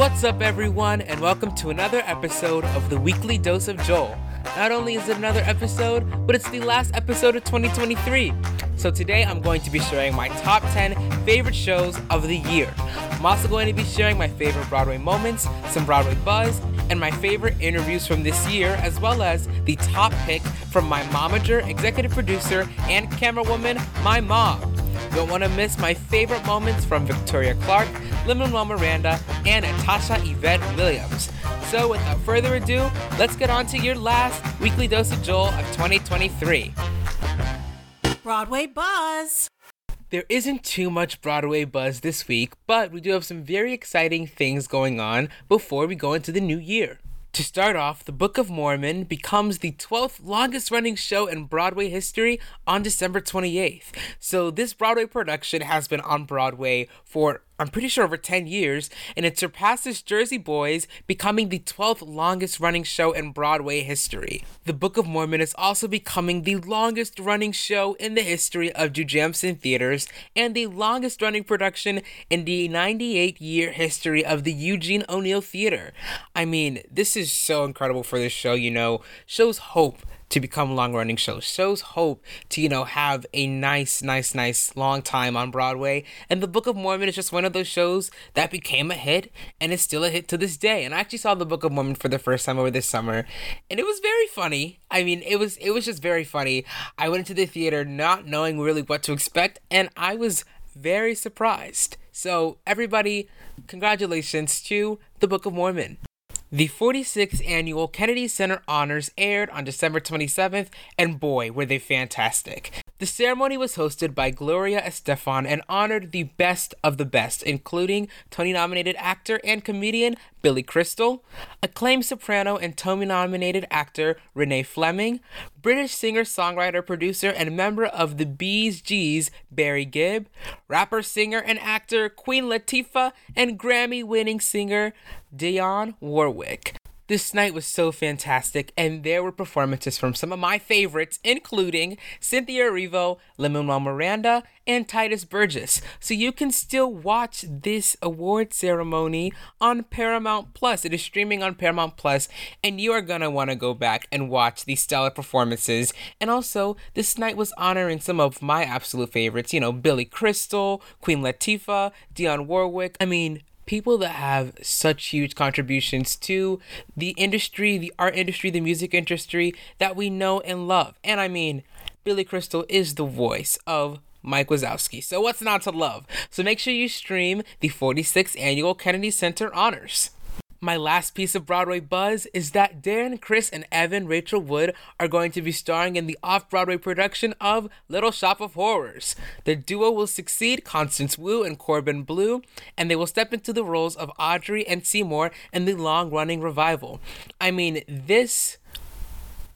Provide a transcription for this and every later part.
What's up, everyone, and welcome to another episode of the Weekly Dose of Joel. Not only is it another episode, but it's the last episode of 2023. So today I'm going to be sharing my top 10 favorite shows of the year. I'm also going to be sharing my favorite Broadway moments, some Broadway buzz, and my favorite interviews from this year, as well as the top pick from my momager, executive producer, and camerawoman, my mom. Don't want to miss my favorite moments from Victoria Clark, Lin-Manuel Miranda, and Natasha Yvette Williams. So without further ado, let's get on to your last weekly dose of Joel of 2023. Broadway Buzz. There isn't too much Broadway buzz this week, but we do have some very exciting things going on before we go into the new year. To start off, the Book of Mormon becomes the 12th longest running show in Broadway history on December 28th. So, this Broadway production has been on Broadway for I'm pretty sure over 10 years, and it surpasses Jersey Boys, becoming the 12th longest running show in Broadway history. The Book of Mormon is also becoming the longest running show in the history of Jujamcyn theaters and the longest running production in the 98 year history of the Eugene O'Neill Theater. I mean, this is so incredible for this show, you know, shows hope to become long running shows. Shows hope to, you know, have a nice, nice, nice long time on Broadway. And The Book of Mormon is just one of those shows that became a hit and is still a hit to this day. And I actually saw The Book of Mormon for the first time over this summer. And it was very funny. I mean, it was it was just very funny. I went into the theater not knowing really what to expect, and I was very surprised. So everybody, congratulations to The Book of Mormon. The 46th annual Kennedy Center Honors aired on December 27th, and boy, were they fantastic. The ceremony was hosted by Gloria Estefan and honored the best of the best, including Tony nominated actor and comedian Billy Crystal, acclaimed soprano and Tony nominated actor Renee Fleming, British singer, songwriter, producer, and member of the Bee Gees Barry Gibb, rapper, singer, and actor Queen Latifah, and Grammy winning singer Dionne Warwick. This night was so fantastic, and there were performances from some of my favorites, including Cynthia Erivo, Lin-Manuel Miranda, and Tituss Burgess. So you can still watch this award ceremony on Paramount Plus. It is streaming on Paramount Plus, and you are gonna want to go back and watch these stellar performances. And also, this night was honoring some of my absolute favorites. You know, Billy Crystal, Queen Latifah, Dionne Warwick. I mean, people that have such huge contributions to the industry, the art industry, the music industry that we know and love. And I mean, Billy Crystal is the voice of Mike Wazowski. So what's not to love? So make sure you stream the 46th annual Kennedy Center Honors. My last piece of Broadway buzz is that Darren Criss, and Evan Rachel Wood are going to be starring in the off Broadway production of Little Shop of Horrors. The duo will succeed Constance Wu and Corbin Bleu, and they will step into the roles of Audrey and Seymour in the long running revival. I mean, this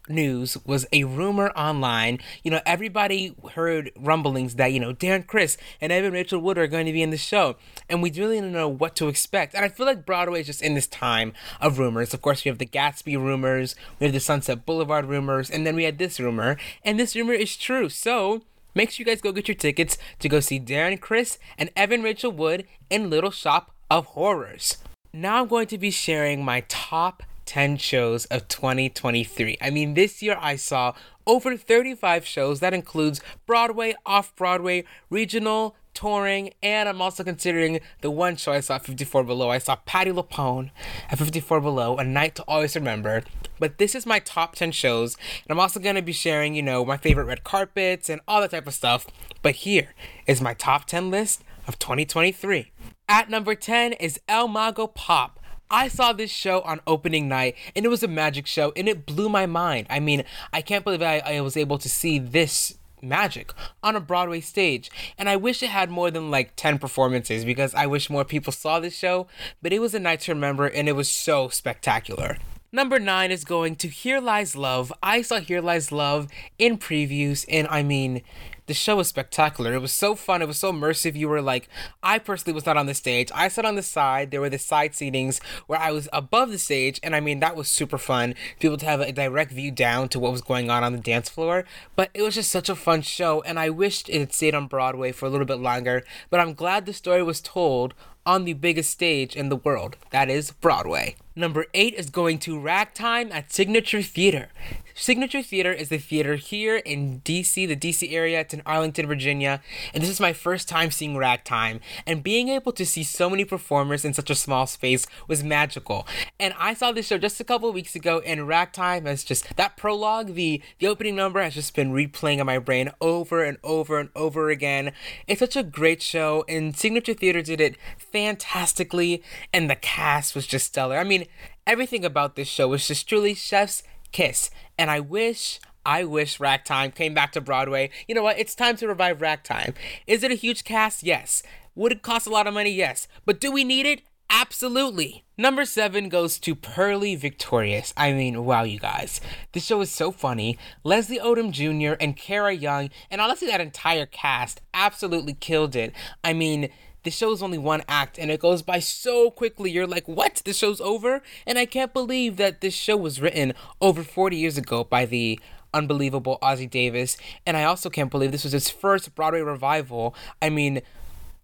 news was a rumor online. You know, everybody heard rumblings that, you know, Darren Criss and Evan Rachel Wood are going to be in the show. And we really don't know what to expect. And I feel like Broadway is just in this time of rumors. Of course, we have the Gatsby rumors, we have the Sunset Boulevard rumors, and then we had this rumor. And this rumor is true. So make sure you guys go get your tickets to go see Darren Criss and Evan Rachel Wood in Little Shop of Horrors. Now I'm going to be sharing my top 10 shows of 2023. I mean, this year I saw over 35 shows. That includes Broadway, off Broadway, regional, touring, and I'm also considering the one show I saw 54 Below. I saw Patti LuPone at 54 Below, A Night to Always Remember. But this is my top 10 shows, and I'm also to be sharing, you know, my favorite red carpets and all that type of stuff. But here is my top 10 list of 2023. At number 10 is El Mago Pop. I saw this show on opening night and it was a magic show and it blew my mind. I mean, I can't believe I, I was able to see this magic on a Broadway stage. And I wish it had more than like 10 performances because I wish more people saw this show, but it was a night to remember and it was so spectacular. Number nine is going to Here Lies Love. I saw Here Lies Love in previews, and I mean, the show was spectacular. It was so fun. It was so immersive. You were like, I personally was not on the stage. I sat on the side. There were the side seatings where I was above the stage, and I mean that was super fun. To be able to have a direct view down to what was going on on the dance floor. But it was just such a fun show, and I wished it had stayed on Broadway for a little bit longer. But I'm glad the story was told on the biggest stage in the world. That is Broadway. Number eight is going to Ragtime at Signature Theater. Signature Theater is the theater here in DC, the DC area. It's in Arlington, Virginia. And this is my first time seeing Ragtime. And being able to see so many performers in such a small space was magical. And I saw this show just a couple weeks ago, and Ragtime has just, that prologue, the, the opening number has just been replaying in my brain over and over and over again. It's such a great show, and Signature Theater did it fantastically, and the cast was just stellar. I mean, everything about this show was just truly chef's kiss. And I wish I wish Ragtime came back to Broadway. You know what? It's time to revive Ragtime. Is it a huge cast? Yes. Would it cost a lot of money? Yes. But do we need it? Absolutely. Number seven goes to Purlie Victorious. I mean, wow, you guys. This show is so funny. Leslie Odom Jr. and Kara Young, and honestly, that entire cast absolutely killed it. I mean, the show's only one act and it goes by so quickly. You're like, what? The show's over? And I can't believe that this show was written over 40 years ago by the unbelievable Ossie Davis. And I also can't believe this was his first Broadway revival. I mean,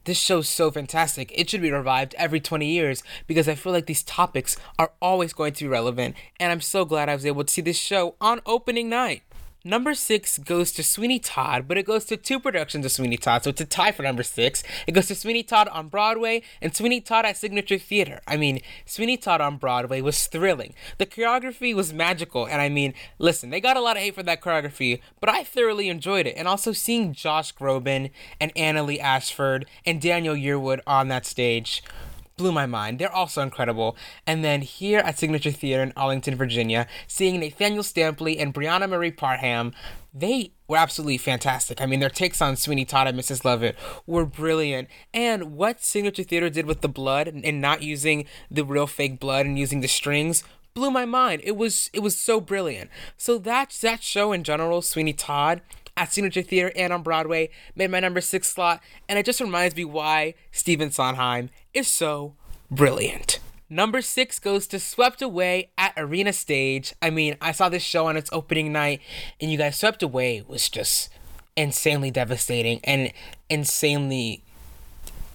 this show's so fantastic. It should be revived every 20 years because I feel like these topics are always going to be relevant. And I'm so glad I was able to see this show on opening night. Number six goes to Sweeney Todd, but it goes to two productions of Sweeney Todd, so it's a tie for number six. It goes to Sweeney Todd on Broadway and Sweeney Todd at Signature Theater. I mean, Sweeney Todd on Broadway was thrilling. The choreography was magical, and I mean, listen, they got a lot of hate for that choreography, but I thoroughly enjoyed it. And also seeing Josh Groban and Annaleigh Ashford and Daniel Yearwood on that stage blew my mind. They're also incredible. And then here at Signature Theater in Arlington, Virginia, seeing Nathaniel Stampley and Bryonha Marie Parham, they were absolutely fantastic. I mean, their takes on Sweeney Todd and Mrs. Lovett were brilliant. And what Signature Theater did with the blood and not using the real fake blood and using the strings blew my mind. It was it was so brilliant. So that that show in general, Sweeney Todd, at Signature Theater and on Broadway made my number six slot, and it just reminds me why Stephen Sondheim is so brilliant. Number six goes to Swept Away at Arena Stage. I mean, I saw this show on its opening night, and you guys, Swept Away was just insanely devastating and insanely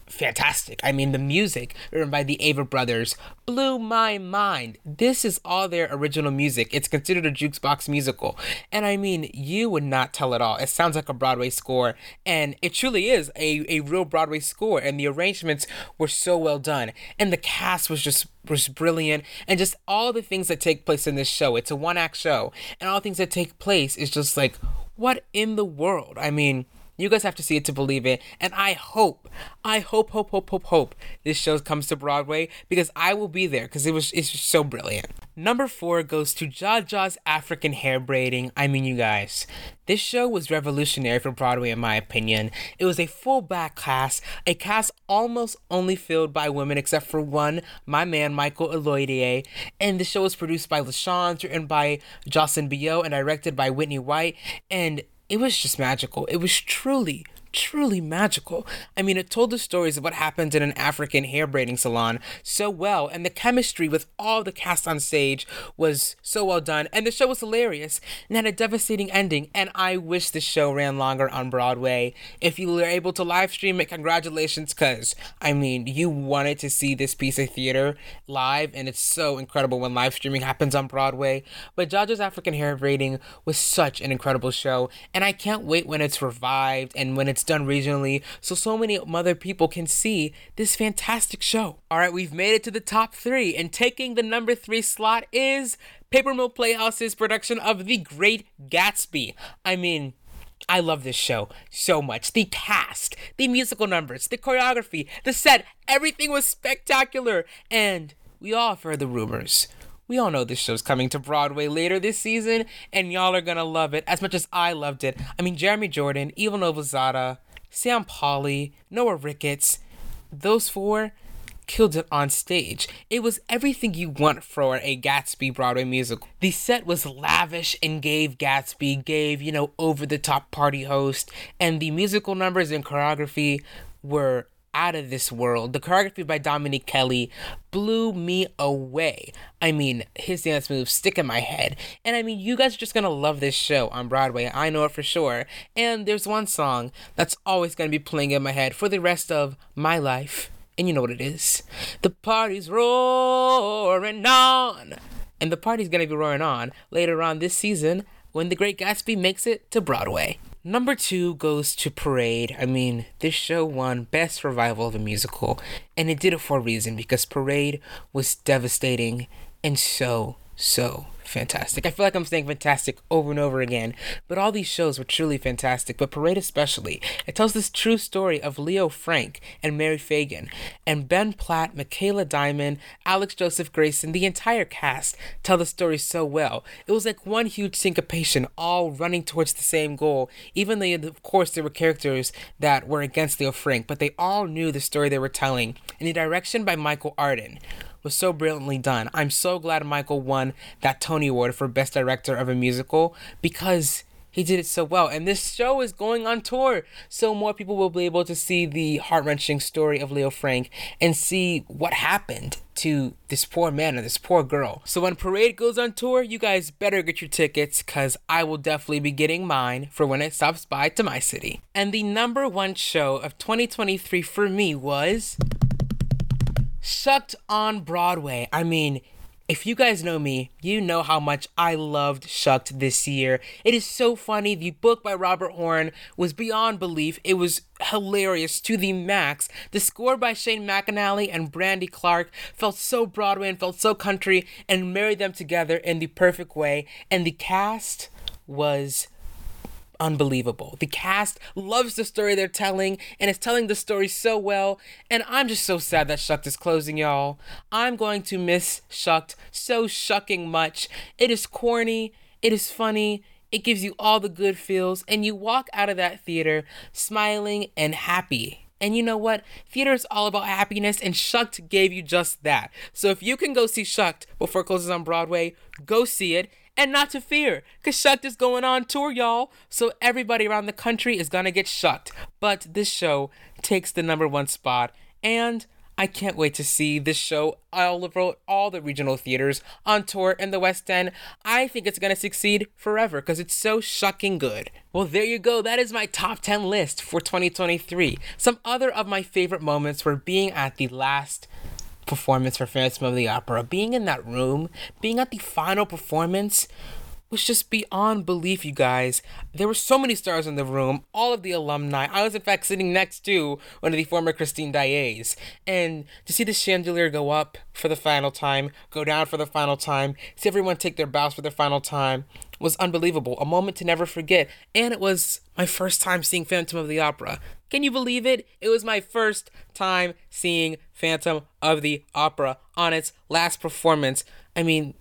fantastic. I mean, the music written by the Avett Brothers blew my mind. This is all their original music. It's considered a jukebox musical. And I mean, you would not tell at all. It sounds like a Broadway score, and it truly is a, a real Broadway score. And the arrangements were so well done. And the cast was just was brilliant and just all the things that take place in this show. It's a one act show. And all the things that take place is just like, what in the world? I mean, you guys have to see it to believe it. And I hope, I hope, hope, hope, hope, hope this show comes to Broadway because I will be there because it was it's just so brilliant. Number four goes to Jaja's African hair braiding. I mean, you guys, this show was revolutionary for Broadway, in my opinion. It was a full back cast, a cast almost only filled by women except for one, my man Michael Oloyede. And the show was produced by LaChanze, written by Jocelyn Bioh, and directed by Whitney White. And it was just magical. It was truly, truly magical. I mean, it told the stories of what happens in an African hair braiding salon so well, and the chemistry with all the cast on stage was so well done, and the show was hilarious and had a devastating ending. And I wish the show ran longer on Broadway. If you were able to live stream it, congratulations, because I mean, you wanted to see this piece of theater live, and it's so incredible when live streaming happens on Broadway. But Jaja's African hair braiding was such an incredible show, and I can't wait when it's revived and when it's done regionally so so many other people can see this fantastic show. All right, we've made it to the top three, and taking the number three slot is Paper Mill Playhouse's production of The Great Gatsby. I mean, I love this show so much. The cast, the musical numbers, the choreography, the set, everything was spectacular. And we all have heard the rumors. We all know this show's coming to Broadway later this season, and y'all are gonna love it as much as I loved it. I mean, Jeremy Jordan, Eva Noblezada, Sam Pauly, Noah Ricketts, those four killed it on stage. It was everything you want for a Gatsby Broadway musical. The set was lavish and gave Gatsby, gave, you know, over the top party host, and the musical numbers and choreography were out of this world. The choreography by Dominique Kelley blew me away. I mean, his dance moves stick in my head. And I mean, you guys are just gonna love this show on Broadway. I know it for sure. And there's one song that's always gonna be playing in my head for the rest of my life. And you know what it is. The party's roaring on. And the party's gonna be roaring on later on this season when The Great Gatsby makes it to Broadway. Number two goes to Parade. I mean, this show won Best Revival of a Musical, and it did it for a reason because Parade was devastating and so, so fantastic. I feel like I'm saying fantastic over and over again, but all these shows were truly fantastic, but Parade especially. It tells this true story of Leo Frank and Mary Fagan, and Ben Platt, Michaela Diamond, Alex Joseph Grayson, the entire cast tell the story so well. It was like one huge syncopation, all running towards the same goal, even though, of course, there were characters that were against Leo Frank, but they all knew the story they were telling, in the direction by Michael Arden was so brilliantly done. I'm so glad Michael won that Tony Award for Best Director of a Musical because he did it so well. And this show is going on tour, so more people will be able to see the heart wrenching story of Leo Frank and see what happened to this poor man or this poor girl. So when Parade goes on tour, you guys better get your tickets because I will definitely be getting mine for when it stops by to my city. And the number one show of 2023 for me was. Shucked on Broadway. I mean, if you guys know me, you know how much I loved Shucked this year. It is so funny. The book by Robert Horn was beyond belief. It was hilarious to the max. The score by Shane McAnally and Brandy Clark felt so Broadway and felt so country and married them together in the perfect way. And the cast was unbelievable. The cast loves the story they're telling and is telling the story so well. And I'm just so sad that Shucked is closing, y'all. I'm going to miss Shucked so shucking much. It is corny, it is funny. It gives you all the good feels, and you walk out of that theater smiling and happy. And you know what? Theater is all about happiness, and Shucked gave you just that. So if you can go see Shucked before it closes on Broadway, go see it and not to fear, because Shucked is going on tour, y'all. So everybody around the country is gonna get shucked. But this show takes the number one spot, and I can't wait to see this show all over all the regional theaters on tour in the West End. I think it's gonna succeed forever because it's so shucking good. Well, there you go. That is my top 10 list for 2023. Some other of my favorite moments were being at the last performance for Phantom of the Opera. Being in that room, being at the final performance was just beyond belief, you guys. There were so many stars in the room, all of the alumni. I was, in fact, sitting next to one of the former Christine Daae's. And to see the chandelier go up for the final time, go down for the final time, see everyone take their bows for the final time was unbelievable. A moment to never forget. And it was my first time seeing Phantom of the Opera. Can you believe it? It was my first time seeing Phantom of the Opera on its last performance. I mean,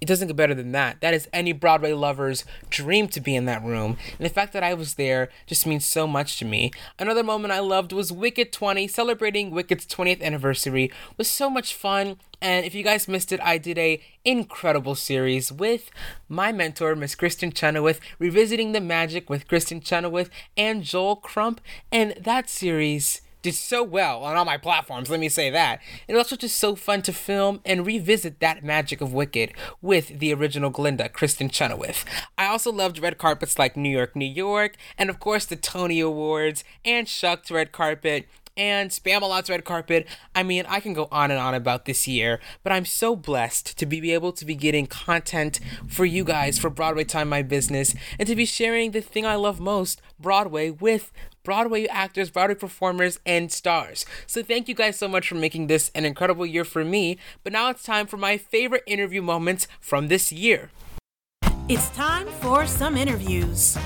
it doesn't get better than that. That is any Broadway lover's dream to be in that room. And the fact that I was there just means so much to me. Another moment I loved was Wicked 20, celebrating Wicked's 20th anniversary. It was so much fun. And if you guys missed it, I did a incredible series with my mentor, Miss Kristin Chenoweth, revisiting the magic with Kristin Chenoweth and Joel Crump. And that series did so well on all my platforms, let me say that. It was also just so fun to film and revisit that magic of Wicked with the original Glinda, Kristin Chenoweth. I also loved red carpets like New York, New York, and of course the Tony Awards and Shucked Red Carpet and Spamalot's red carpet. I mean, I can go on and on about this year, but I'm so blessed to be able to be getting content for you guys for Broadway Time My Business and to be sharing the thing I love most, Broadway, with Broadway actors, Broadway performers, and stars. So thank you guys so much for making this an incredible year for me. But now it's time for my favorite interview moments from this year. It's time for some interviews.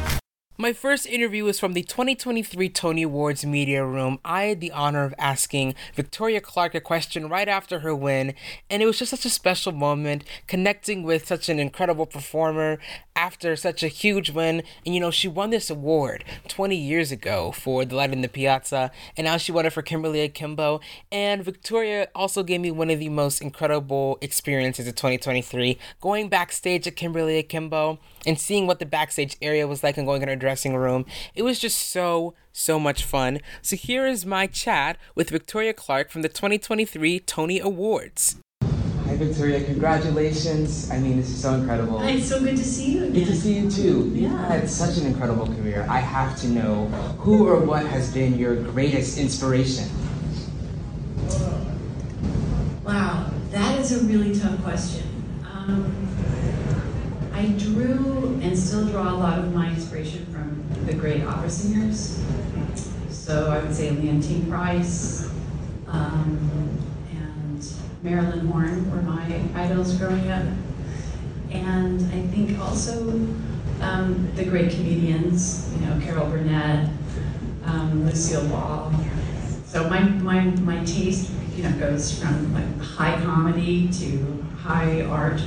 My first interview was from the 2023 Tony Awards Media Room. I had the honor of asking Victoria Clark a question right after her win, and it was just such a special moment connecting with such an incredible performer after such a huge win. And you know, she won this award 20 years ago for The Light in the Piazza, and now she won it for Kimberly Akimbo. And Victoria also gave me one of the most incredible experiences of 2023 going backstage at Kimberly Akimbo and seeing what the backstage area was like and going in her dressing room. It was just so, so much fun. So here is my chat with Victoria Clark from the 2023 Tony Awards. Hi, Victoria. Congratulations. I mean, this is so incredible. Hi, it's so good to see you again. Good to see you too. You've Yeah. had such an incredible career. I have to know who or what has been your greatest inspiration? Wow, that is a really tough question. Um, I drew and still draw a lot of my inspiration from the great opera singers. So I would say Leontyne Price um, and Marilyn Horne were my idols growing up. And I think also um, the great comedians, you know, Carol Burnett, um, Lucille Ball. So my, my, my taste, you know, goes from like high comedy to high art.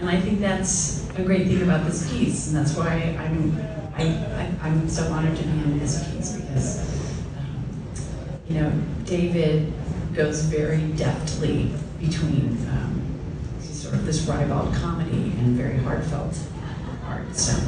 And I think that's a great thing about this piece. And that's why I'm, I, I, I'm so honored to be in this piece because, um, you know, David goes very deftly between um, sort of this ribald comedy and very heartfelt art. So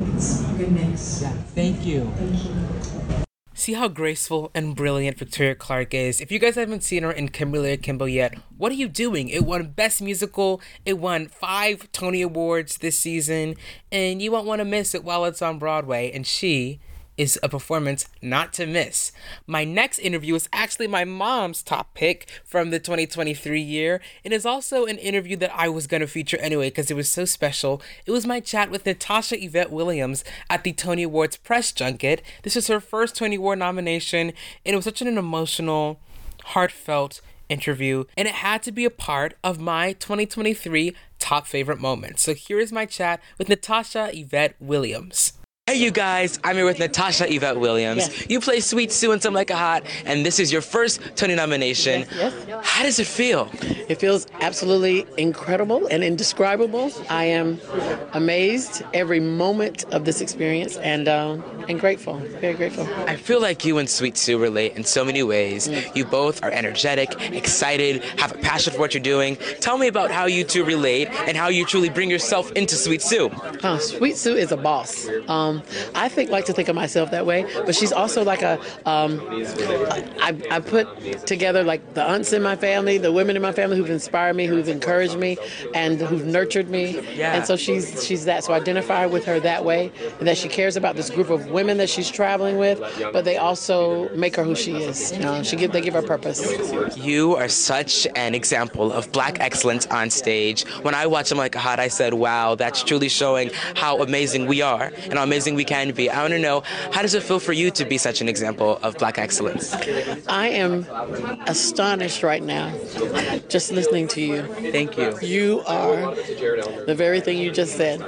it's a good mix. Yeah, thank you. Thank you. See how graceful and brilliant Victoria Clark is. If you guys haven't seen her in Kimberly Akimbo yet, what are you doing? It won Best Musical, it won five Tony Awards this season, and you won't want to miss it while it's on Broadway. And she is a performance not to miss. My next interview is actually my mom's top pick from the 2023 year. It is also an interview that I was going to feature anyway because it was so special. It was my chat with Natasha Yvette Williams at the Tony Awards press junket. This was her first Tony Award nomination, and it was such an emotional, heartfelt interview, and it had to be a part of my 2023 top favorite moments. So here is my chat with Natasha Yvette Williams. Hey, you guys, I'm here with Natasha Yvette Williams. You play Sweet Sue in Some Like It Hot, and this is your first Tony nomination. Yes, How does it feel? It feels absolutely incredible and indescribable. I am amazed every moment of this experience and um, and grateful, very grateful. I feel like you and Sweet Sue relate in so many ways. You both are energetic, excited, have a passion for what you're doing. Tell me about how you two relate and how you truly bring yourself into Sweet Sue. Oh, Sweet Sue is a boss. Um, I think like to think of myself that way, but she's also like a. Um, I, I put together like the aunts in my family, the women in my family who've inspired me, who've encouraged me, and who've nurtured me. Yeah. And so she's she's that. So I identify with her that way, and that she cares about this group of women that she's traveling with, but they also make her who she is. You know, she give they give her purpose. You are such an example of black excellence on stage. When I watch them like a hot, I said, wow, that's truly showing how amazing we are and how amazing we can be. I want to know, how does it feel for you to be such an example of black excellence? I am astonished right now, just listening to you. Thank you. You are the very thing you just said.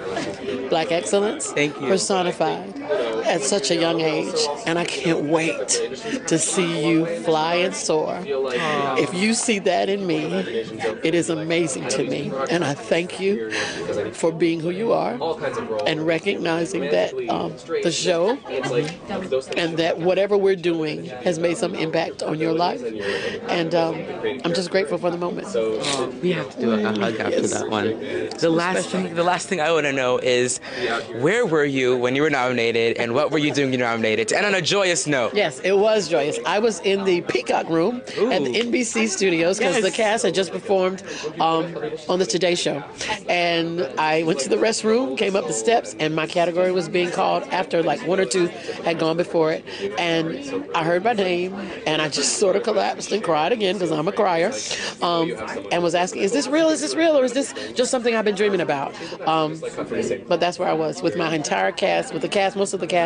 Black excellence Thank you. personified at such a young age. And I can't wait to see you fly and soar. If you see that in me, it is amazing to me. And I thank you for being who you are and recognizing that um, the show and that whatever we're doing has made some impact on your life. And um, I'm just grateful for the moment. We have to do a hug after Yes. that one. The last thing, the last thing I want to know is, where were you when you were nominated, and what were you doing when you were nominated? And on a joyous note, Yes, it was joyous. I was in the Peacock Room at the NBC studios because the cast had just performed um, on the Today Show. And I went to the restroom, came up the steps, and my category was being called after like one or two had gone before it. And I heard my name, and I just sort of collapsed and cried again because I'm a crier, um, and was asking, "Is this real? Is this real? Or is this just something I've been dreaming about?" Um, but that's where I was with my entire cast, with the cast, most of the cast,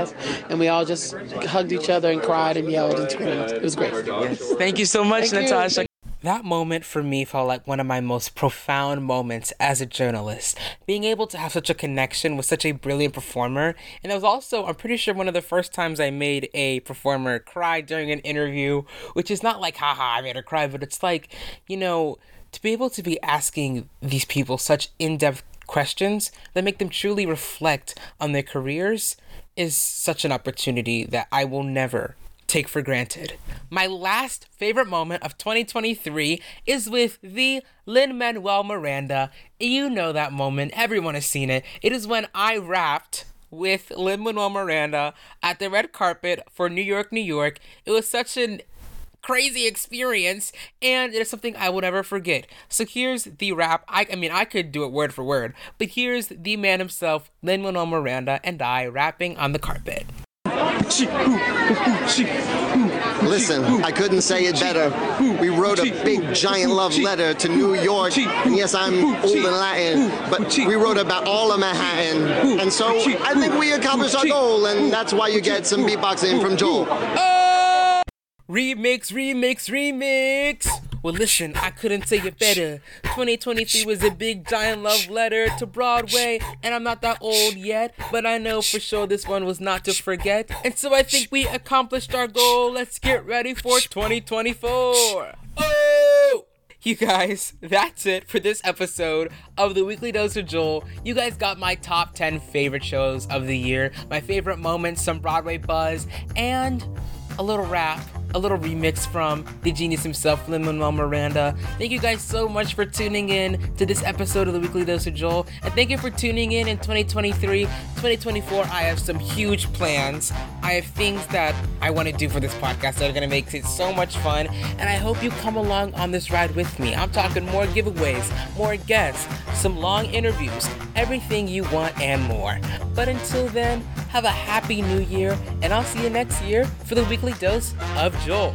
and we all just hugged each other and cried and yelled and screamed. It was great. thank you so much, Thank you. Natasha. that moment for me felt like one of my most profound moments as a journalist. Being able to have such a connection with such a brilliant performer. And it was also, I'm pretty sure, one of the first times I made a performer cry during an interview, which is not like, haha, I made her cry, but it's like, you know, to be able to be asking these people such in depth questions that make them truly reflect on their careers is such an opportunity that I will never take for granted. My last favorite moment of 2023 is with the Lin Manuel Miranda. You know that moment, everyone has seen it. It is when I rapped with Lin Manuel Miranda at the red carpet for New York, New York. It was such an crazy experience and it is something I will never forget. So here's the rap. I, I mean, I could do it word for word, but here's the man himself, Lin Manuel Miranda, and I rapping on the carpet. Listen, I couldn't say it better. We wrote a big giant love letter to New York. And yes, I'm old and Latin, but we wrote about all of Manhattan. And so I think we accomplished our goal, and that's why you get some beatboxing from Joel. Oh! Remix, remix, remix. Well, listen, I couldn't say it better. 2023 was a big giant love letter to Broadway, and I'm not that old yet, but I know for sure this one was not to forget. And so I think we accomplished our goal. Let's get ready for 2024. Oh! You guys, that's it for this episode of the Weekly Dose of Joel. You guys got my top 10 favorite shows of the year, my favorite moments, some Broadway buzz, and a little rap a little remix from the genius himself, Lin Manuel Miranda. Thank you guys so much for tuning in to this episode of the Weekly Dose of Joel, and thank you for tuning in in 2023. 2024, I have some huge plans. I have things that I want to do for this podcast that are going to make it so much fun, and I hope you come along on this ride with me. I'm talking more giveaways, more guests, some long interviews, everything you want and more. But until then, have a happy new year, and I'll see you next year for the weekly dose of Joel.